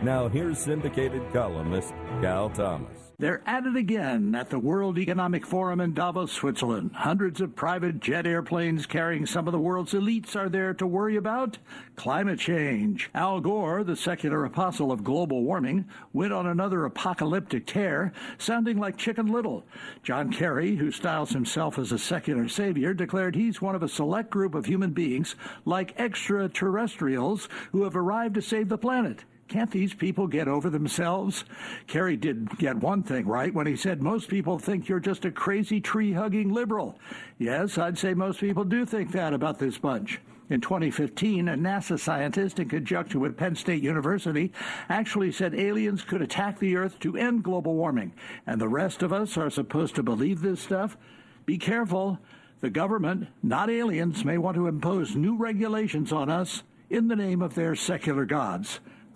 Now, here's syndicated columnist Cal Thomas. They're at it again at the World Economic Forum in Davos, Switzerland. Hundreds of private jet airplanes carrying some of the world's elites are there to worry about climate change. Al Gore, the secular apostle of global warming, went on another apocalyptic tear, sounding like Chicken Little. John Kerry, who styles himself as a secular savior, declared he's one of a select group of human beings, like extraterrestrials, who have arrived to save the planet. Can't these people get over themselves? Kerry did get one thing right when he said most people think you're just a crazy tree hugging liberal. Yes, I'd say most people do think that about this bunch. In 2015, a NASA scientist, in conjunction with Penn State University, actually said aliens could attack the Earth to end global warming. And the rest of us are supposed to believe this stuff? Be careful. The government, not aliens, may want to impose new regulations on us in the name of their secular gods.